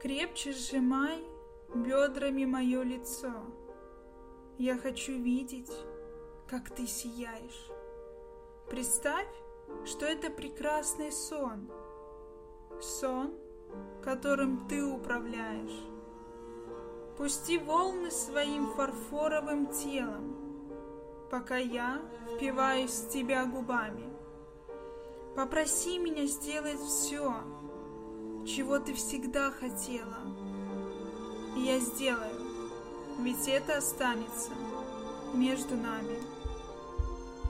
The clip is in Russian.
Крепче сжимай бедрами мое лицо. Я хочу видеть, как ты сияешь. Представь, что это прекрасный сон. Сон, которым ты управляешь. Пусти волны своим фарфоровым телом, пока я впиваюсь в тебя губами. Попроси меня сделать все, чего ты всегда хотела. И я сделаю, ведь это останется между нами.